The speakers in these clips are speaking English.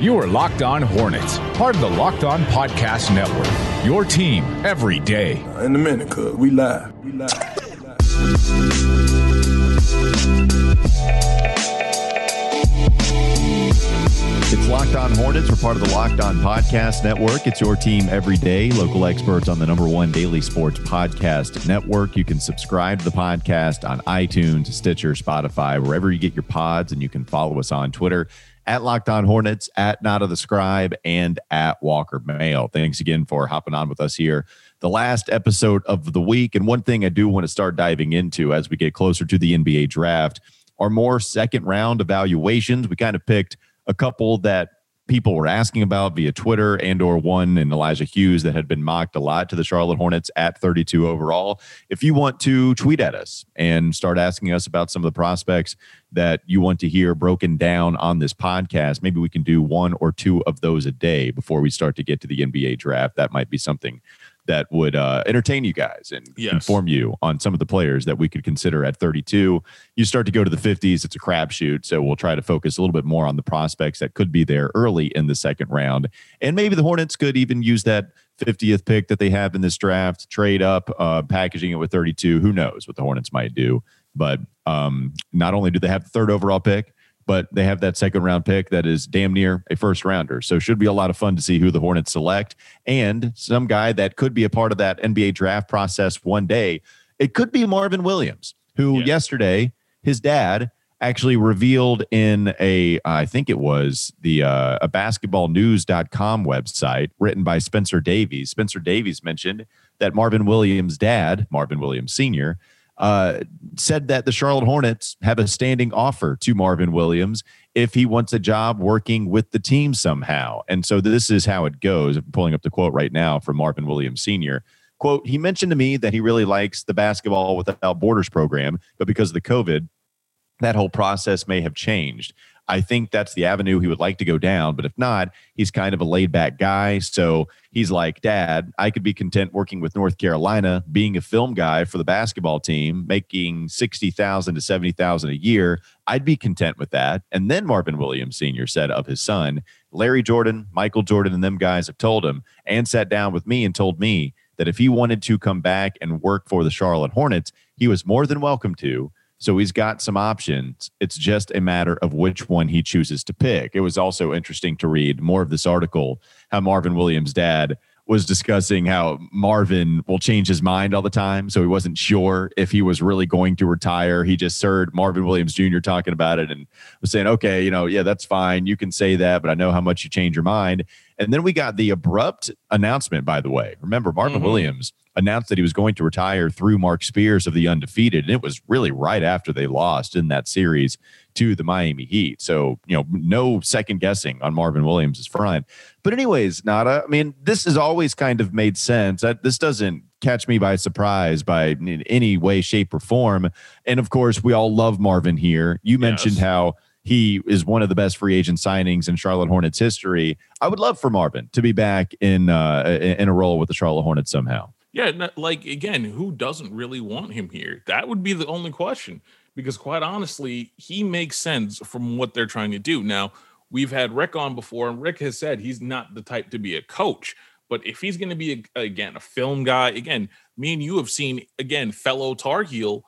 You are Locked On Hornets, part of the Locked On Podcast Network. Your team every day. Uh, in a minute, cuz we live. We live. It's Locked On Hornets. We're part of the Locked On Podcast Network. It's your team every day. Local experts on the number one daily sports podcast network. You can subscribe to the podcast on iTunes, Stitcher, Spotify, wherever you get your pods, and you can follow us on Twitter at Locked On Hornets, at Not of the Scribe, and at Walker Mail. Thanks again for hopping on with us here. The last episode of the week. And one thing I do want to start diving into as we get closer to the NBA draft are more second round evaluations. We kind of picked a couple that people were asking about via Twitter and or one and Elijah Hughes that had been mocked a lot to the Charlotte Hornets at 32 overall. If you want to tweet at us and start asking us about some of the prospects that you want to hear broken down on this podcast, maybe we can do one or two of those a day before we start to get to the NBA draft. That might be something that would uh, entertain you guys and yes. inform you on some of the players that we could consider at 32. You start to go to the 50s, it's a crapshoot. So we'll try to focus a little bit more on the prospects that could be there early in the second round. And maybe the Hornets could even use that 50th pick that they have in this draft, trade up, uh, packaging it with 32. Who knows what the Hornets might do? But um, not only do they have the third overall pick, but they have that second round pick that is damn near a first rounder. So should be a lot of fun to see who the Hornets select and some guy that could be a part of that NBA draft process one day. It could be Marvin Williams, who yeah. yesterday his dad actually revealed in a I think it was the uh, a basketballnews.com website written by Spencer Davies. Spencer Davies mentioned that Marvin Williams' dad, Marvin Williams Sr., uh, said that the Charlotte Hornets have a standing offer to Marvin Williams if he wants a job working with the team somehow. And so this is how it goes. I'm pulling up the quote right now from Marvin Williams Sr. Quote, he mentioned to me that he really likes the basketball without borders program, but because of the COVID, that whole process may have changed. I think that's the avenue he would like to go down. But if not, he's kind of a laid back guy. So he's like, Dad, I could be content working with North Carolina, being a film guy for the basketball team, making 60,000 to 70,000 a year. I'd be content with that. And then Marvin Williams Sr. said of his son, Larry Jordan, Michael Jordan, and them guys have told him and sat down with me and told me that if he wanted to come back and work for the Charlotte Hornets, he was more than welcome to so he's got some options. It's just a matter of which one he chooses to pick. It was also interesting to read more of this article how Marvin Williams' dad was discussing how Marvin will change his mind all the time. So he wasn't sure if he was really going to retire. He just heard Marvin Williams Jr. talking about it and was saying, okay, you know, yeah, that's fine. You can say that, but I know how much you change your mind. And then we got the abrupt announcement, by the way. Remember, Marvin mm-hmm. Williams announced that he was going to retire through Marc Spears of the Undefeated. And it was really right after they lost in that series to the Miami Heat. So, you know, no second guessing on Marvin Williams' front. But, anyways, Nada, I mean, this has always kind of made sense. That this doesn't catch me by surprise by in any way, shape, or form. And of course, we all love Marvin here. You mentioned yes. how he is one of the best free agent signings in Charlotte Hornets history. I would love for Marvin to be back in uh, in a role with the Charlotte Hornets somehow. Yeah, like again, who doesn't really want him here? That would be the only question because quite honestly, he makes sense from what they're trying to do. Now, we've had Rick on before and Rick has said he's not the type to be a coach, but if he's going to be a, again a film guy, again, me and you have seen again fellow Tar Heel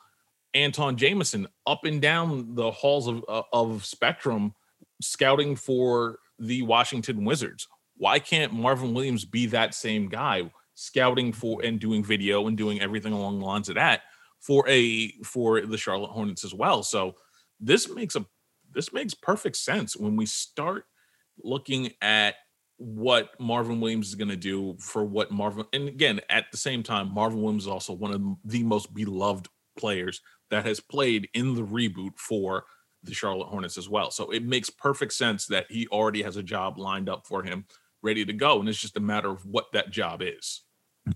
Antawn Jamison up and down the halls of uh, of Spectrum scouting for the Washington Wizards. Why can't Marvin Williams be that same guy? scouting for and doing video and doing everything along the lines of that for a for the Charlotte Hornets as well. So this makes a this makes perfect sense when we start looking at what Marvin Williams is going to do for what Marvin and again at the same time Marvin Williams is also one of the most beloved players that has played in the reboot for the Charlotte Hornets as well. So it makes perfect sense that he already has a job lined up for him ready to go and it's just a matter of what that job is.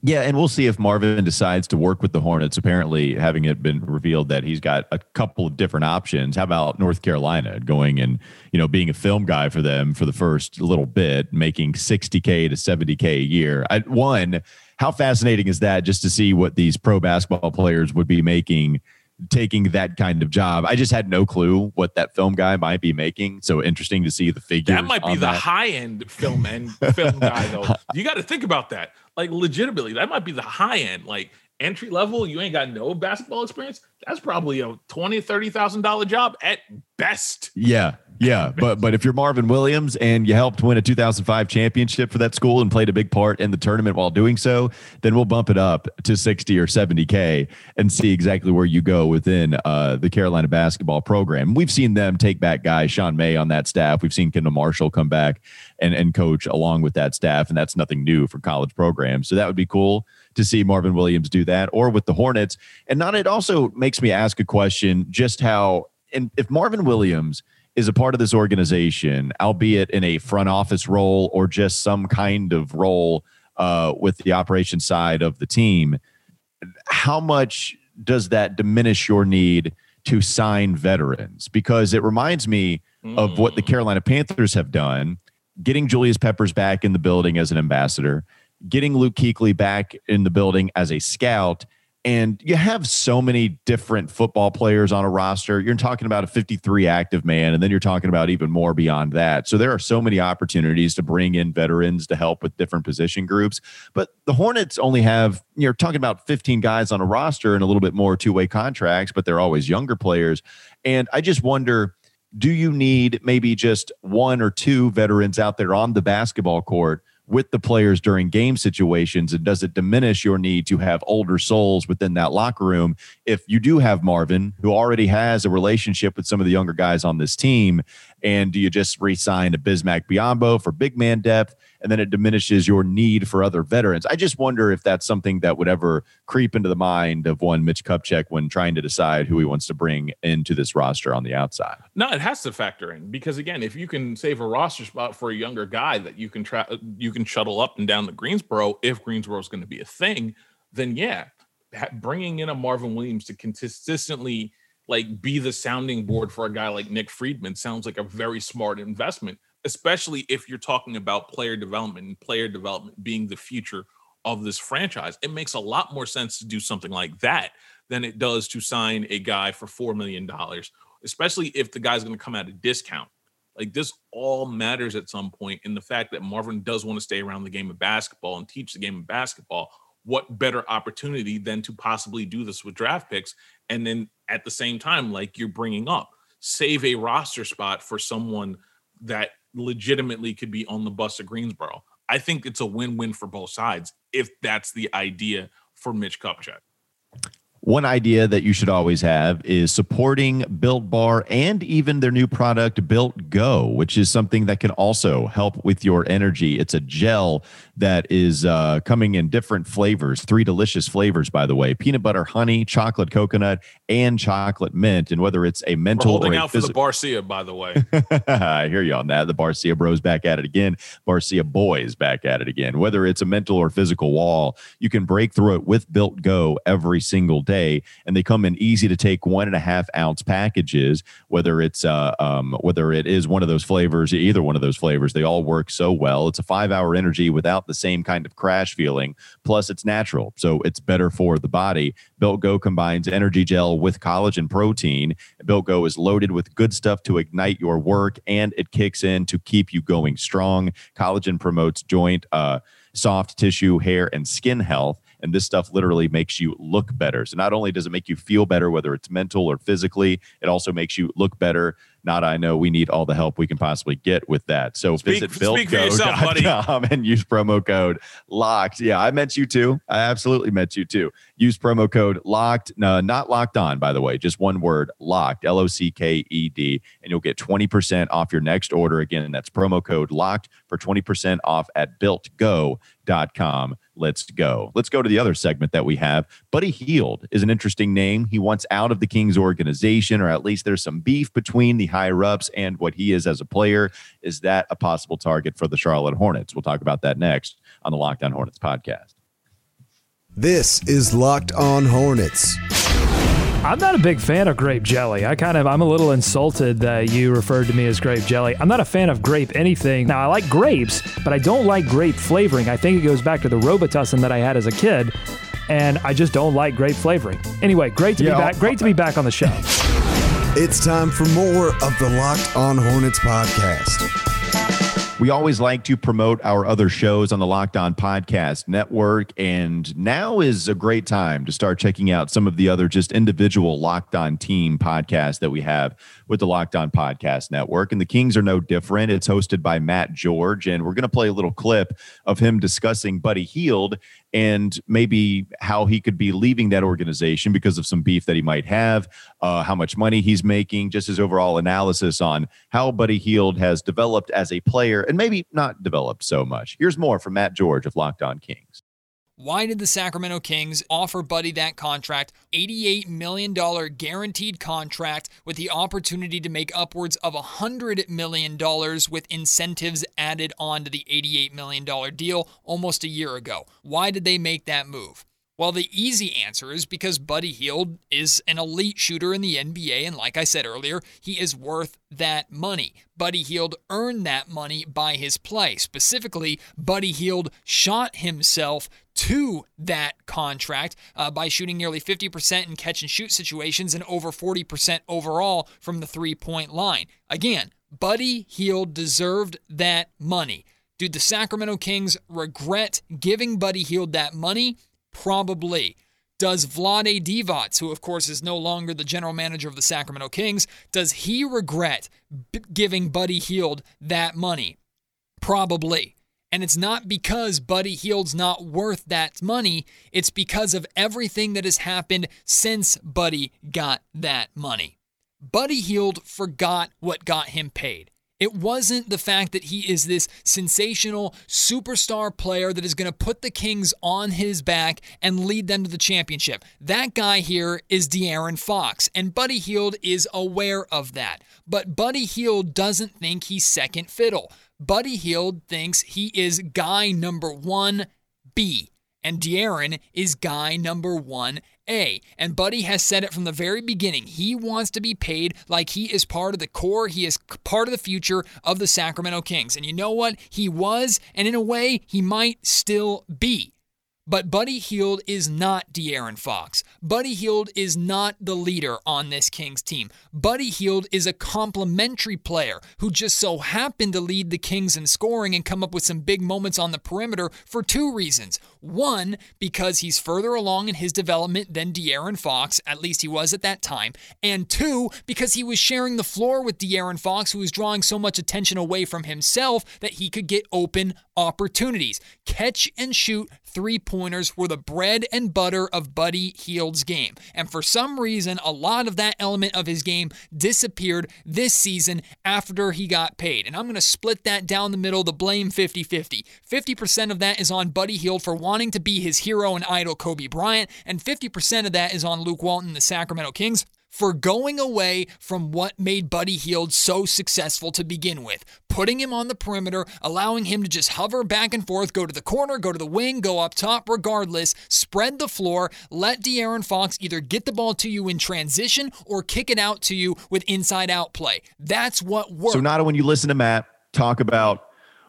Yeah, and we'll see if Marvin decides to work with the Hornets. Apparently, having it been revealed that he's got a couple of different options. How about North Carolina going and you know being a film guy for them for the first little bit, making sixty k to seventy k a year? I, one, how fascinating is that? Just to see what these pro basketball players would be making taking that kind of job. I just had no clue what that film guy might be making. So interesting to see the figure. That might be the that. high end film and film guy though. You got to think about that. Like legitimately, that might be the high end. Like entry level, you ain't got no basketball experience. That's probably a twenty, thirty thousand dollar job at best. Yeah, yeah, but but if you're Marvin Williams and you helped win a 2005 championship for that school and played a big part in the tournament while doing so, then we'll bump it up to 60 or 70k and see exactly where you go within uh, the Carolina basketball program. We've seen them take back guys, Sean May on that staff. We've seen Kendall Marshall come back and and coach along with that staff, and that's nothing new for college programs. So that would be cool to see Marvin Williams do that, or with the Hornets. And not it also makes me ask a question: just how and if Marvin Williams is a part of this organization, albeit in a front office role or just some kind of role uh, with the operation side of the team, how much does that diminish your need to sign veterans? Because it reminds me mm. of what the hmm. Carolina Panthers have done, getting Julius Peppers back in the building as an ambassador, getting Luke Kuechly back in the building as a scout, and you have so many different football players on a roster. You're talking about a 53 active man, and then you're talking about even more beyond that. So there are so many opportunities to bring in veterans to help with different position groups. But the Hornets only have, you're talking about 15 guys on a roster and a little bit more two way contracts, but they're always younger players. And I just wonder do you need maybe just one or two veterans out there on the basketball court? With the players during game situations? And does it diminish your need to have older souls within that locker room if you do have Marvin, who already has a relationship with some of the younger guys on this team? And do you just re sign a Bismack Biyombo for big man depth? and then it diminishes your need for other veterans. I just wonder if that's something that would ever creep into the mind of one Mitch Kupchak when trying to decide who he wants to bring into this roster on the outside. No, it has to factor in because again, if you can save a roster spot for a younger guy that you can try, you can shuttle up and down the Greensboro if Greensboro is going to be a thing, then yeah, bringing in a Marvin Williams to consistently like be the sounding board for a guy like Nick Friedman sounds like a very smart investment especially if you're talking about player development and player development being the future of this franchise. It makes a lot more sense to do something like that than it does to sign a guy for $4 million, especially if the guy's going to come at a discount. Like this all matters at some point in the fact that Marvin does want to stay around the game of basketball and teach the game of basketball. What better opportunity than to possibly do this with draft picks? And then at the same time, like you're bringing up, save a roster spot for someone that legitimately could be on the bus at Greensboro. I think it's a win-win for both sides if that's the idea for Mitch Kupchak. One idea that you should always have is supporting Built Bar and even their new product, Built Go, which is something that can also help with your energy. It's a gel that is uh, coming in different flavors, three delicious flavors, by the way peanut butter, honey, chocolate coconut, and chocolate mint. And whether it's a mental We're holding or out phys- for the Barcia, by the way. I hear you on that. The Barcia bros back at it again. Barcia boys back at it again. Whether it's a mental or physical wall, you can break through it with Built Go every single day day, and they come in easy to take one and a half ounce packages. Whether it's uh, um, whether it is one of those flavors, either one of those flavors, they all work so well. It's a five hour energy without the same kind of crash feeling. Plus, it's natural, so it's better for the body. Built Go combines energy gel with collagen protein. Built Go is loaded with good stuff to ignite your work, and it kicks in to keep you going strong. Collagen promotes joint. Uh, soft tissue, hair, and skin health. And this stuff literally makes you look better. So not only does it make you feel better, whether it's mental or physically, it also makes you look better. Not I know we need all the help we can possibly get with that. So speak, visit builtgo.com and use promo code locked. Yeah, I meant you too. I absolutely meant you too. Use promo code locked. No, uh, not locked on, by the way. Just one word locked, L O C K E D, and you'll get 20% off your next order. Again, that's promo code locked for 20% off at builtgo.com let's go. Let's go to the other segment that we have. Buddy Hield is an interesting name. He wants out of the Kings organization, or at least there's some beef between the higher ups and what he is as a player. Is that a possible target for the Charlotte Hornets? We'll talk about that next on the Locked On Hornets podcast. This is Locked On Hornets. I'm not a big fan of grape jelly. I kind of I'm a little insulted that you referred to me as grape jelly. I'm not a fan of grape anything. Now I like grapes, but I don't like grape flavoring. I think it goes back to the Robitussin that I had as a kid. and I just don't like grape flavoring. Anyway, great to be back. Great to be back on the show. It's time for more of the Locked On Hornets podcast. We always like to promote our other shows on the Locked On Podcast Network. And now is a great time to start checking out some of the other just individual Locked On team podcasts that we have with the Locked On Podcast Network. And the Kings are no different. It's hosted by Matt George. And we're going to play a little clip of him discussing Buddy Hield and maybe how he could be leaving that organization because of some beef that he might have, uh, how much money he's making, just his overall analysis on how Buddy Hield has developed as a player and maybe not developed so much. Here's more from Matt George of Locked On Kings. Why did the Sacramento Kings offer Buddy that contract? $88 million guaranteed contract with the opportunity to make upwards of $100 million with incentives added on to the $88 million deal almost a year ago. Why did they make that move? Well, the easy answer is because Buddy Hield is an elite shooter in the NBA, and like I said earlier, he is worth that money. Buddy Hield earned that money by his play. Specifically, Buddy Hield shot himself to that contract uh, by shooting nearly 50% in catch and shoot situations and over 40% overall from the three point line. Again, Buddy Hield deserved that money. Do the Sacramento Kings regret giving Buddy Hield that money? Probably. Does Vlade Divac, who of course is no longer the general manager of the Sacramento Kings, does he regret b- giving Buddy Hield that money? Probably. And it's not because Buddy Hield's not worth that money, it's because of everything that has happened since Buddy got that money. Buddy Hield forgot what got him paid. It wasn't the fact that he is this sensational superstar player that is going to put the Kings on his back and lead them to the championship. That guy here is De'Aaron Fox, and Buddy Hield is aware of that. But Buddy Hield doesn't think he's second fiddle. Buddy Hield thinks he is guy number one B, and De'Aaron is guy number one A. And Buddy has said it from the very beginning. He wants to be paid like he is part of the core, he is part of the future of the Sacramento Kings. And you know what? He was, and in a way, he might still be. But Buddy Hield is not De'Aaron Fox. Buddy Hield is not the leader on this Kings team. Buddy Hield is a complementary player who just so happened to lead the Kings in scoring and come up with some big moments on the perimeter for two reasons. One, because he's further along in his development than De'Aaron Fox, at least he was at that time. And two, because he was sharing the floor with De'Aaron Fox, who was drawing so much attention away from himself that he could get open opportunities. Catch and shoot three pointers were the bread and butter of Buddy Hield's game. And for some reason, a lot of that element of his game disappeared this season after he got paid. And I'm going to split that down the middle, the blame 50 50. 50% of that is on Buddy Hield for wanting to be his hero and idol, Kobe Bryant, and 50% of that is on Luke Walton, the Sacramento Kings for going away from what made Buddy Hield so successful to begin with. Putting him on the perimeter, allowing him to just hover back and forth, go to the corner, go to the wing, go up top, regardless, spread the floor, let De'Aaron Fox either get the ball to you in transition or kick it out to you with inside out play. That's what worked. So, Nada, when you listen to Matt talk about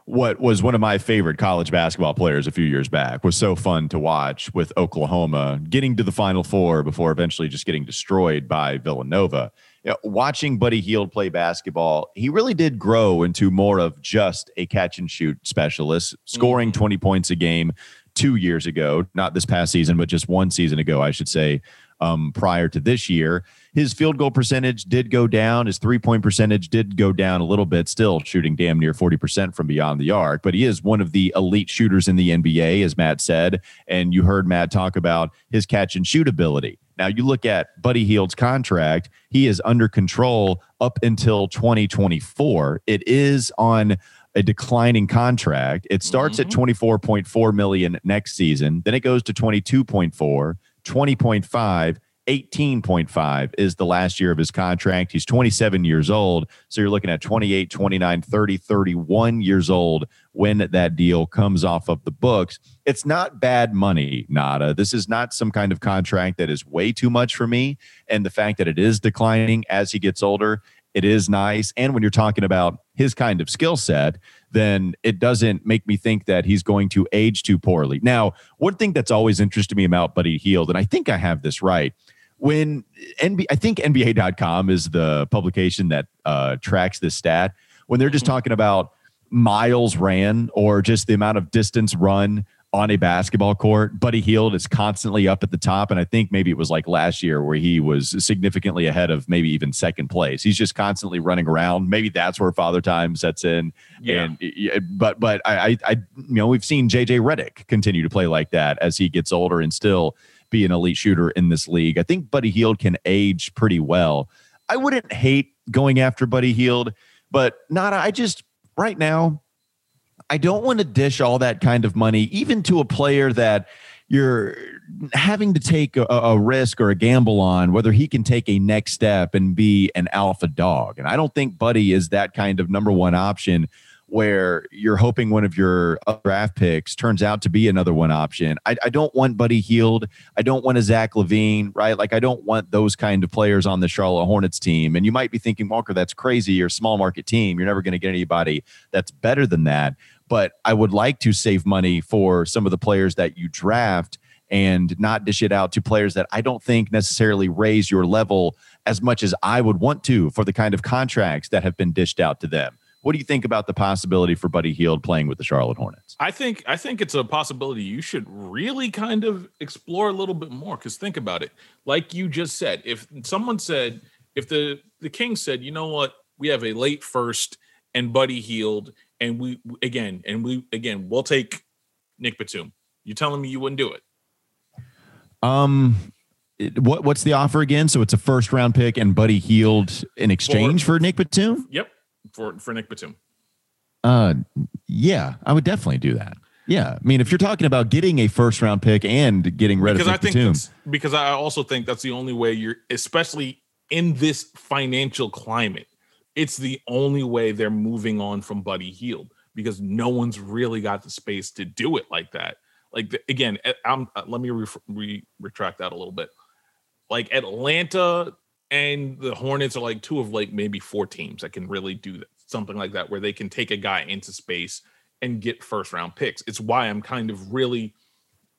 what was one of my favorite college basketball players a few years back was so fun to watch with Oklahoma getting to the Final Four before eventually just getting destroyed by Villanova. You know, watching Buddy Hield play basketball, he really did grow into more of just a catch and shoot specialist, scoring mm-hmm. 20 points a game two years ago, not this past season, but just one season ago, I should say, um, prior to this year. His field goal percentage did go down. His three point percentage did go down a little bit, still shooting damn near 40% from beyond the arc. But he is one of the elite shooters in the NBA, as Matt said. And you heard Matt talk about his catch and shoot ability. Now, you look at Buddy Hield's contract, he is under control up until 2024. It is on a declining contract. It starts at 24.4 million next season, then it goes to 22.4, 20.5, 18.5 is the last year of his contract. He's 27 years old. So you're looking at 28, 29, 30, 31 years old when that deal comes off of the books. It's not bad money, Nada. This is not some kind of contract that is way too much for me. And the fact that it is declining as he gets older, it is nice. And when you're talking about his kind of skill set, then it doesn't make me think that he's going to age too poorly. Now, one thing that's always interested me about Buddy Hield, and I think I have this right, when NB, I think NBA.com is the publication that uh, tracks this stat. When they're just Mm-hmm. talking about miles ran or just the amount of distance run on a basketball court, Buddy Hield is constantly up at the top. And I think maybe it was like last year where he was significantly ahead of maybe even second place. He's just constantly running around. Maybe that's where father time sets in. Yeah. And but but I, I I you know we've seen JJ Redick continue to play like that as he gets older and still be an elite shooter in this league. I think Buddy Hield can age pretty well. I wouldn't hate going after Buddy Hield, but not I just right now I don't want to dish all that kind of money even to a player that you're having to take a, a risk or a gamble on whether he can take a next step and be an alpha dog. And I don't think Buddy is that kind of number one option where you're hoping one of your draft picks turns out to be another one option. I, I don't want Buddy Hield. I don't want a Zach LaVine, right? Like I don't want those kind of players on the Charlotte Hornets team. And you might be thinking, Walker, that's crazy. You're a small market team. You're never going to get anybody that's better than that. But I would like to save money for some of the players that you draft and not dish it out to players that I don't think necessarily raise your level as much as I would want to for the kind of contracts that have been dished out to them. What do you think about the possibility for Buddy Hield playing with the Charlotte Hornets? I think I think it's a possibility you should really kind of explore a little bit more because think about it. Like you just said, if someone said, if the the Kings said, you know what, we have a late first and Buddy Hield, and we again and we again we'll take Nick Batum. You telling me you wouldn't do it? Um, what what's the offer again? So it's a first round pick and Buddy Hield in exchange for, Nick Batum. Yep, for for Nick Batum. Uh, yeah, I would definitely do that. Yeah, I mean, if you're talking about getting a first round pick and getting rid because of I think Batum, because I also think that's the only way you're, especially in this financial climate, it's the only way they're moving on from Buddy Hield because no one's really got the space to do it like that. Like again, I'm uh, let me re, re, retract that a little bit. Like Atlanta and the Hornets are like two of like maybe four teams that can really do that, something like that where they can take a guy into space and get first round picks. It's why I'm kind of really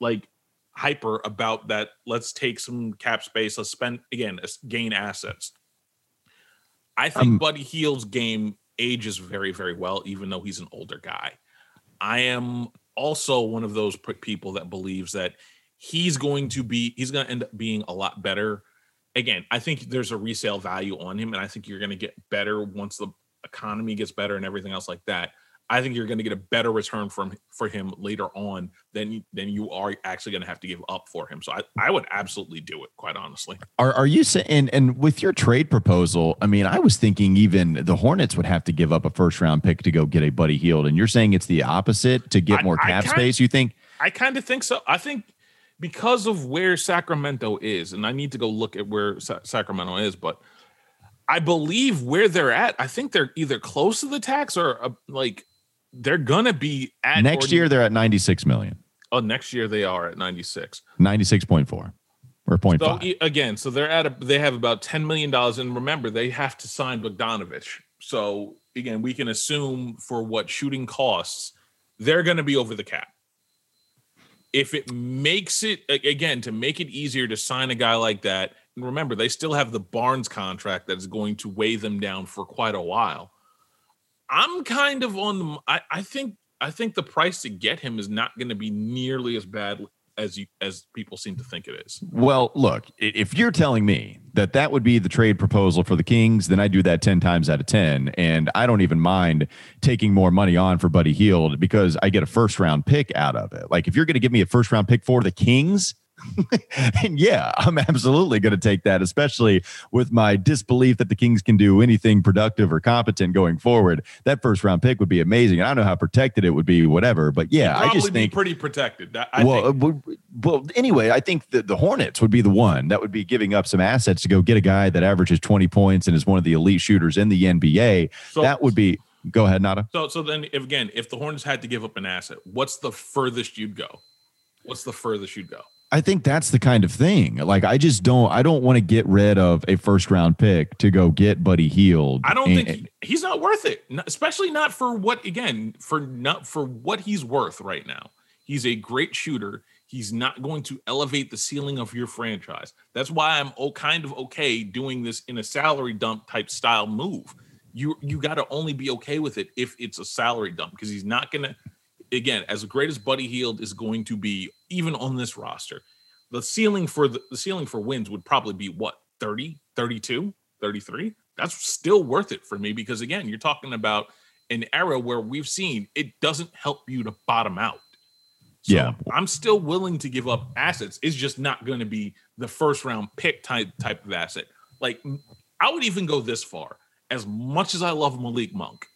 like hyper about that. Let's take some cap space. Let's spend again, gain assets. I think Um, Buddy Hield's game ages very, very well, even though he's an older guy. I am also one of those people that believes that he's going to be, he's going to end up being a lot better. Again, I think there's a resale value on him, and I think you're going to get better once the economy gets better and everything else like that. I think you're going to get a better return from for him later on than you- than you are actually going to have to give up for him. So I, I would absolutely do it, quite honestly. Are are you saying and, with your trade proposal? I mean, I was thinking even the Hornets would have to give up a first round pick to go get a Buddy Hield, and you're saying it's the opposite to get I- more cap kind- space. You think? I kind of think so. I think because of where Sacramento is, and I need to go look at where Sa- Sacramento is, but I believe where they're at, I think they're either close to the tax or uh, like they're gonna be at Next or- year they're at 96 million, Oh, next year they are at 96. 96.4 or point So five. again, so they're at a, they have about 10 million dollars, and remember they have to sign Bogdanovich. So again, we can assume for what shooting costs, they're going to be over the cap. If it makes it again to make it easier to sign a guy like that, and remember they still have the Barnes contract that is going to weigh them down for quite a while. I'm kind of on the. I, I think I think the price to get him is not going to be nearly as bad as you as people seem to think it is. Well, look, if you're telling me that that would be the trade proposal for the Kings, then I do that 10 times out of 10. And I don't even mind taking more money on for Buddy Hield because I get a first round pick out of it. Like, if you're going to give me a first round pick for the Kings, and yeah, I'm absolutely going to take that, especially with my disbelief that the Kings can do anything productive or competent going forward. That first round pick would be amazing. I don't know how protected it would be, whatever. But yeah, I just be think pretty protected. I well, think. uh, well, well, anyway, I think the, the Hornets would be the one that would be giving up some assets to go get a guy that averages 20 points and is one of the elite shooters in the NBA. So- that would be, go ahead, Nada. So so then if, again, if the Hornets had to give up an asset, what's the furthest you'd go? What's the furthest you'd go? I think that's the kind of thing. Like I just don't I don't want to get rid of a first round pick to go get Buddy Hield. I don't And- think he- he's not worth it, especially not for what again for not for what he's worth right now. He's a great shooter. He's not going to elevate the ceiling of your franchise. That's why I'm oh, kind of okay doing this in a salary dump type style move. You you got to only be okay with it if it's a salary dump because he's not going to again as great as Buddy Hield is going to be even on this roster. The ceiling for the, the ceiling for wins would probably be what 30, 32, 33. That's still worth it for me because again, you're talking about an era where we've seen it doesn't help you to bottom out. So Yeah. I'm still willing to give up assets. It's just not going to be the first round pick type type of asset. Like I would even go this far. As much as I love Malik Monk,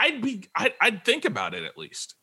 I'd be I'd, I'd think about it at least.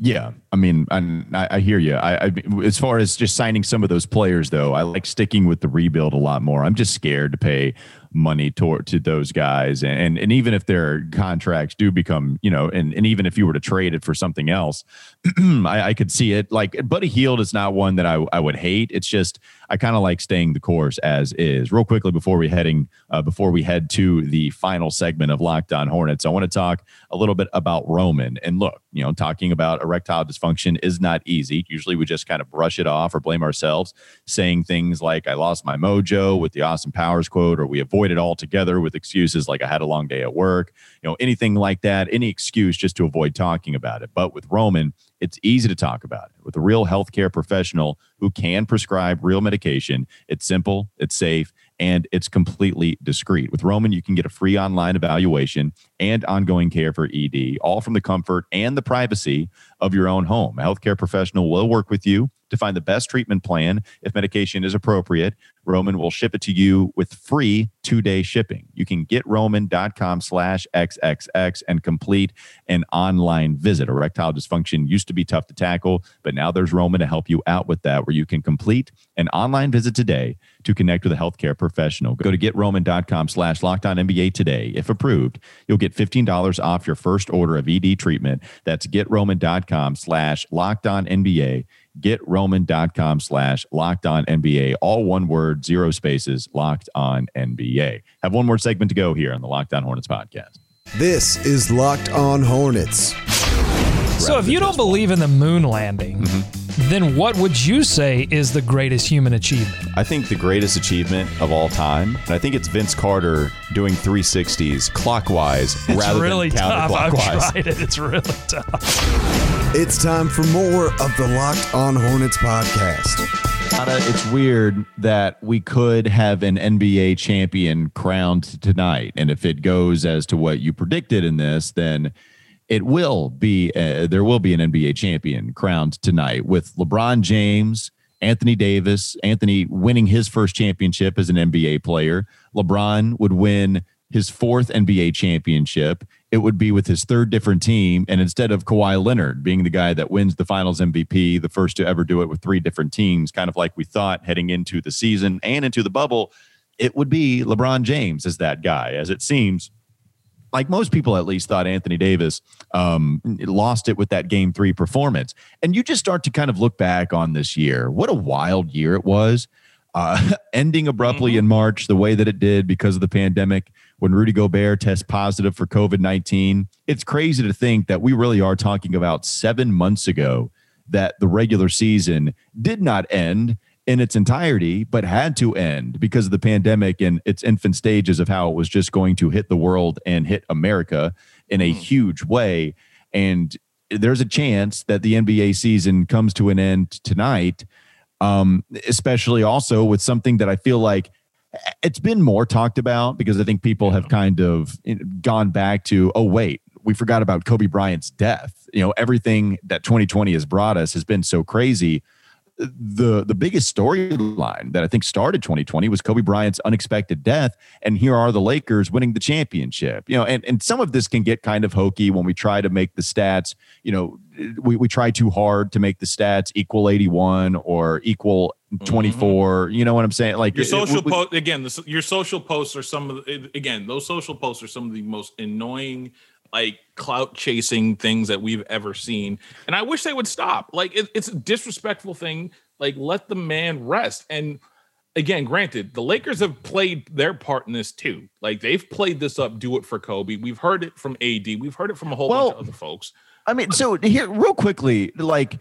Yeah, I mean, I, I hear you. I, I, as far as just signing some of those players, though, I like sticking with the rebuild a lot more. I'm just scared to pay money toward to those guys, and and even if their contracts do become, you know, and and even if you were to trade it for something else, I, I could see it. Like Buddy Hield is not one that I I would hate. It's just I kind of like staying the course as is. Real quickly before we heading uh, before we head to the final segment of Locked On Hornets, I want to talk a little bit about Roman. And look, you know, talking about erectile dysfunction is not easy. Usually we just kind of brush it off or blame ourselves, saying things like "I lost my mojo" with the Austin Powers quote, or we avoid it altogether with excuses like "I had a long day at work." You know, anything like that, any excuse just to avoid talking about it. But with Roman, it's easy to talk about it with a real healthcare professional who can prescribe real medication. It's simple, it's safe, and it's completely discreet. With Roman, you can get a free online evaluation and ongoing care for ED, all from the comfort and the privacy of your own home. A healthcare professional will work with you to find the best treatment plan. If medication is appropriate, Roman will ship it to you with free two-day shipping. You can get roman.com slash XXX and complete an online visit. Erectile dysfunction used to be tough to tackle, but now there's Roman to help you out with that, where you can complete an online visit today to connect with a healthcare professional. Go to getroman.com slash locked on NBA today. If approved, you'll get $15 off your first order of ED treatment. That's getroman.com slash locked on NBA. Getroman.com slash locked on NBA. All one word, zero spaces, locked on NBA. Have one more segment to go here on the Locked On Hornets podcast. This is Locked On Hornets. So if you don't believe in the moon landing, mm-hmm. then what would you say is the greatest human achievement? I think the greatest achievement of all time, and I think it's Vince Carter doing 360s clockwise It's rather really than tough. I've tried it. It's really tough. It's time for more of the Locked On Hornets podcast. It's weird that we could have an NBA champion crowned tonight, and if it goes as to what you predicted in this, then it will be uh, there will be an NBA champion crowned tonight with LeBron James, Anthony Davis, Anthony winning his first championship as an NBA player. LeBron would win his fourth NBA championship. It would be with his third different team, and instead of Kawhi Leonard being the guy that wins the Finals MVP, the first to ever do it with three different teams, kind of like we thought heading into the season and into the bubble, it would be LeBron James as that guy, as it seems like most people at least thought Anthony Davis um, lost it with that game three performance. And you just start to kind of look back on this year. What a wild year it was. Uh, ending abruptly in March the way that it did because of the pandemic when Rudy Gobert tests positive for COVID 19. It's crazy to think that we really are talking about seven months ago that the regular season did not end in its entirety, but had to end because of the pandemic and its infant stages of how it was just going to hit the world and hit America in a mm. huge way. And there's a chance that the NBA season comes to an end tonight, um, especially also with something that I feel like eh, it's been more talked about because I think people have kind of eh, gone back to, oh, wait, we forgot about Kobe Bryant's death. You know, everything that 2020 has brought us has been so crazy the the biggest storyline that I think started 2020 was Kobe Bryant's unexpected death, and here are the Lakers winning the championship. You know, and and some of this can get kind of hokey when we try to make the stats. You know, we we try too hard to make the stats equal 81 or equal mm-hmm. 24. You know what I'm saying? Like Your social post again. The, your social posts are some of the, again those social posts are some of the most annoying, like clout chasing things that we've ever seen. And I wish they would stop. Like it, it's a disrespectful thing. Like let the man rest. And again, granted, the Lakers have played their part in this too. Like they've played this up, do it for Kobe. We've heard it from AD. We've heard it from a whole well, bunch of other folks. I mean, so here, real quickly, like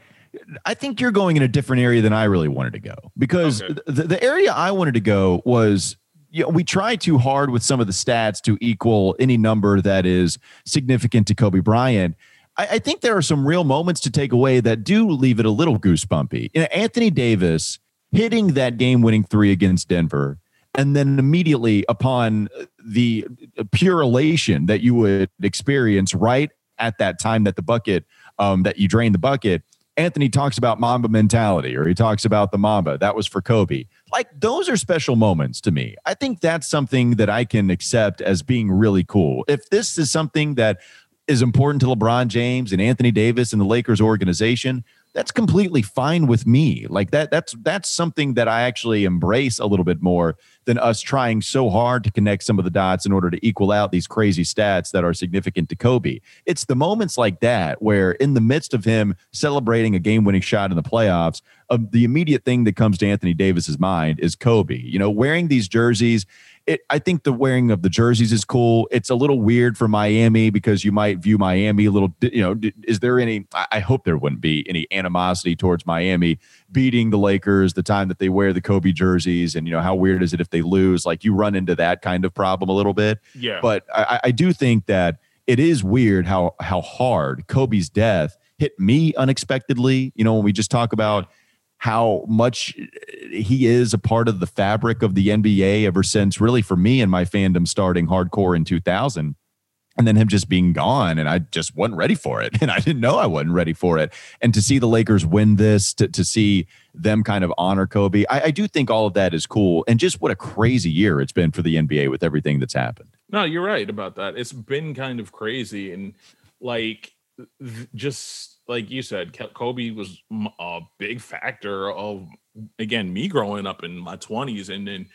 I think you're going in a different area than I really wanted to go because okay. the, the area I wanted to go was you know, we try too hard with some of the stats to equal any number that is significant to Kobe Bryant. I, I think there are some real moments to take away that do leave it a little goosebumpy. You know, Anthony Davis hitting that game winning three against Denver. And then immediately upon the pure elation that you would experience right at that time that the bucket, um, that you drain the bucket, Anthony talks about Mamba mentality or he talks about the Mamba. That was for Kobe. Like those are special moments to me. I think that's something that I can accept as being really cool. If this is something that is important to LeBron James and Anthony Davis and the Lakers organization, that's completely fine with me. Like that that's that's something that I actually embrace a little bit more than us trying so hard to connect some of the dots in order to equal out these crazy stats that are significant to Kobe. It's the moments like that where in the midst of him celebrating a game-winning shot in the playoffs, uh, the immediate thing that comes to Anthony Davis's mind is Kobe. You know, wearing these jerseys it, I think the wearing of the jerseys is cool. It's a little weird for Miami because you might view Miami a little, you know, is there any, I hope there wouldn't be any animosity towards Miami beating the Lakers the time that they wear the Kobe jerseys. And, you know, how weird is it if they lose? Like you run into that kind of problem a little bit. Yeah. But I, I do think that it is weird how, how hard Kobe's death hit me unexpectedly. You know, when we just talk about, how much he is a part of the fabric of the NBA ever since really for me and my fandom starting hardcore in 2000 and then him just being gone and I just wasn't ready for it and I didn't know I wasn't ready for it. And to see the Lakers win this to, to see them kind of honor Kobe I, I do think all of that is cool and just what a crazy year it's been for the NBA with everything that's happened. No you're right about that. It's been kind of crazy and like just like you said, Kobe was a big factor of again me growing up in my 20s and then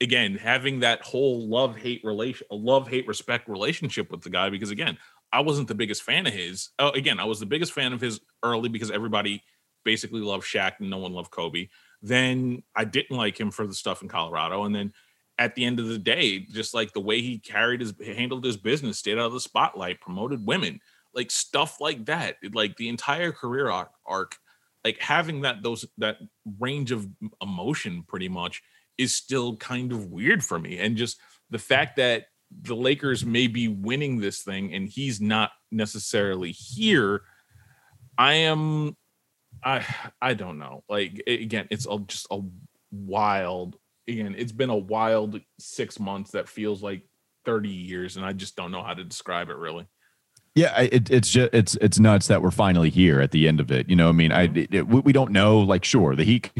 again having that whole love hate relation love hate respect relationship with the guy because again I wasn't the biggest fan of his. Oh, again, I was the biggest fan of his early because everybody basically loved Shaq and no one loved Kobe. Then I didn't like him for the stuff in Colorado and then at the end of the day, just like the way he carried his handled his business, stayed out of the spotlight, promoted women like stuff like that like the entire career arc, arc like having that those that range of emotion pretty much is still kind of weird for me and just the fact that the Lakers may be winning this thing and he's not necessarily here I am I I don't know like again it's a, just a wild again it's been a wild 6 months that feels like 30 years and I just don't know how to describe it really yeah, it, it's just it's it's nuts that we're finally here at the end of it. You know, I mean, I it, we don't know. Like, sure, the Heat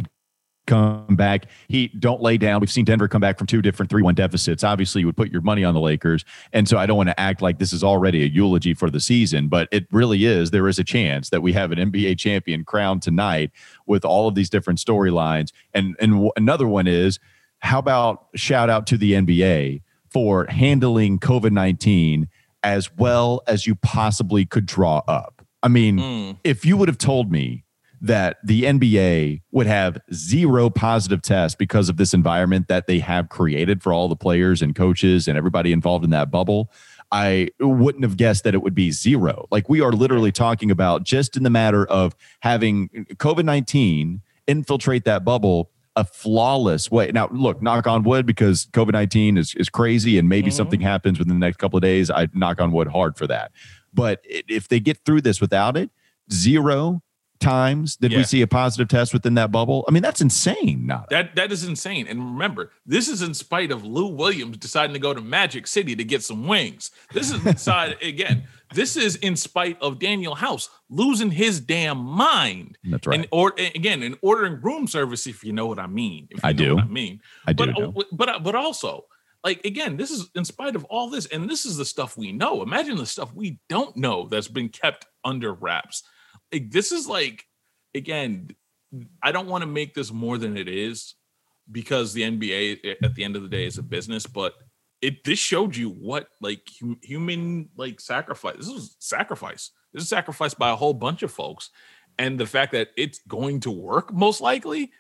come back. Heat don't lay down. We've seen Denver come back from two different three-one deficits. Obviously, you would put your money on the Lakers, and so I don't want to act like this is already a eulogy for the season, but it really is. There is a chance that we have an NBA champion crowned tonight with all of these different storylines. And and w- another one is how about shout out to the NBA for handling COVID nineteen as well as you possibly could draw up. I mean, mm. if you would have told me that the NBA would have zero positive tests because of this environment that they have created for all the players and coaches and everybody involved in that bubble, I wouldn't have guessed that it would be zero. Like we are literally talking about just in the matter of having COVID 19 infiltrate that bubble a flawless way. Now, look, knock on wood, because COVID 19 is, is crazy and maybe mm-hmm. something happens within the next couple of days. I knock on wood hard for that. But if they get through this without it, zero times did yeah. we see a positive test within that bubble? I mean, that's insane. Not that that is insane. And remember, this is in spite of Lou Williams deciding to go to Magic City to get some wings. This is inside again. This is in spite of Danuel House losing his damn mind. That's right. And or again, in ordering room service, if you know what I mean. I do. I mean. I do. But, uh, but but also, like again, this is in spite of all this, and this is the stuff we know. Imagine the stuff we don't know that's been kept under wraps. Like, this is like again, I don't want to make this more than it is because the NBA eh, at the end of the day is a business, but it this showed you what like hum, human like sacrifice. This is sacrifice. This is sacrifice by a whole bunch of folks, and the fact that it's going to work most likely.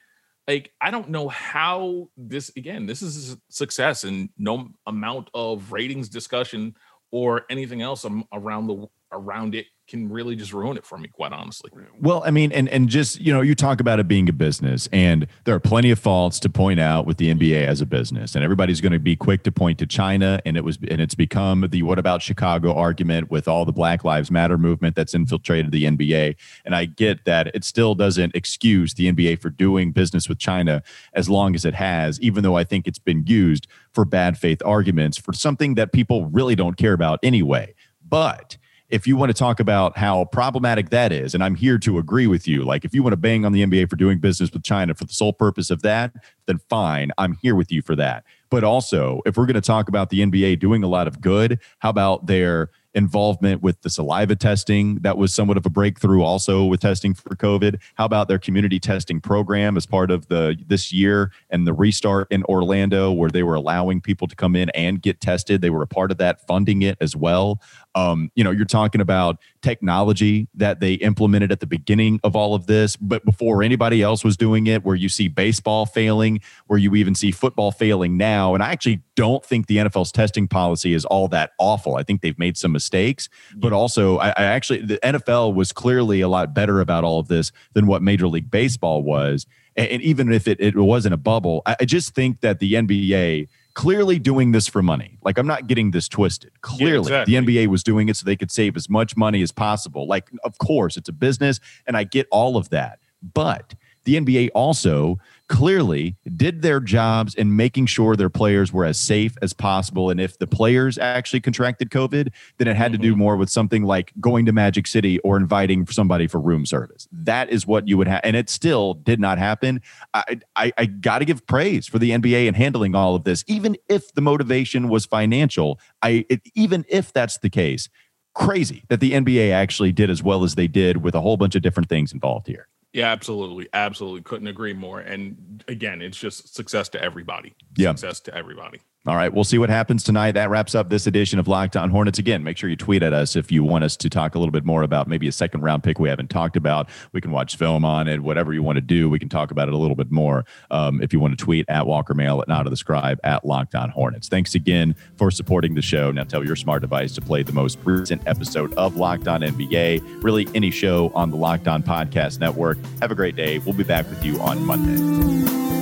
Like I don't know how this again. This is success, and no amount of ratings discussion or anything else around the around it can really just ruin it for me quite honestly. Well i mean and and just you know you talk about it being a business and there are plenty of faults to point out with the nba as a business and everybody's going to be quick to point to china and it was and it's become the what about chicago argument with all the black lives matter movement that's infiltrated the nba and i get that it still doesn't excuse the nba for doing business with china as long as it has even though i think it's been used for bad faith arguments for something that people really don't care about anyway. But if you want to talk about how problematic that is, and I'm here to agree with you, like if you want to bang on the NBA for doing business with China for the sole purpose of that, then fine, I'm here with you for that. But also, if we're going to talk about the NBA doing a lot of good, how about their involvement with the saliva testing? That was somewhat of a breakthrough also with testing for covid. How about their community testing program as part of the this year and the restart in orlando where they were allowing people to come in and get tested? They were a part of that funding it as well um, you know, you're talking about technology that they implemented at the beginning of all of this, but before anybody else was doing it, where you see baseball failing, where you even see football failing now. And I actually don't think the NFL's testing policy is all that awful. I think they've made some mistakes, but also I, I actually, the NFL was clearly a lot better about all of this than what Major League Baseball was. And, and even if it, it wasn't a bubble, I, I just think that the NBA clearly doing this for money. Like I'm not getting this twisted. Clearly, yeah, exactly. the NBA was doing it so they could save as much money as possible. Like, of course, it's a business, and I get all of that. But the NBA also clearly did their jobs in making sure their players were as safe as possible. And if the players actually contracted COVID, then it had to do mm-hmm. more with something like going to Magic City or inviting somebody for room service. That is what you would have. And it still did not happen. I, I, I got to give praise for the NBA in handling all of this, even if the motivation was financial. I it, even if that's the case, crazy that the NBA actually did as well as they did with a whole bunch of different things involved here. Yeah, absolutely. Absolutely. Couldn't agree more. And again, it's just success to everybody. Yeah. Success to everybody. All right. We'll see what happens tonight. That wraps up this edition of Locked On Hornets. Again, make sure you tweet at us if you want us to talk a little bit more about maybe a second round pick we haven't talked about. We can watch film on it, whatever you want to do. We can talk about it a little bit more. Um, if you want to tweet at Walker Mail, at Not of the Scribe, at Locked On Hornets. Thanks again for supporting the show. Now tell your smart device to play the most recent episode of Locked On NBA, really any show on the Locked On Podcast Network. Have a great day. We'll be back with you on Monday.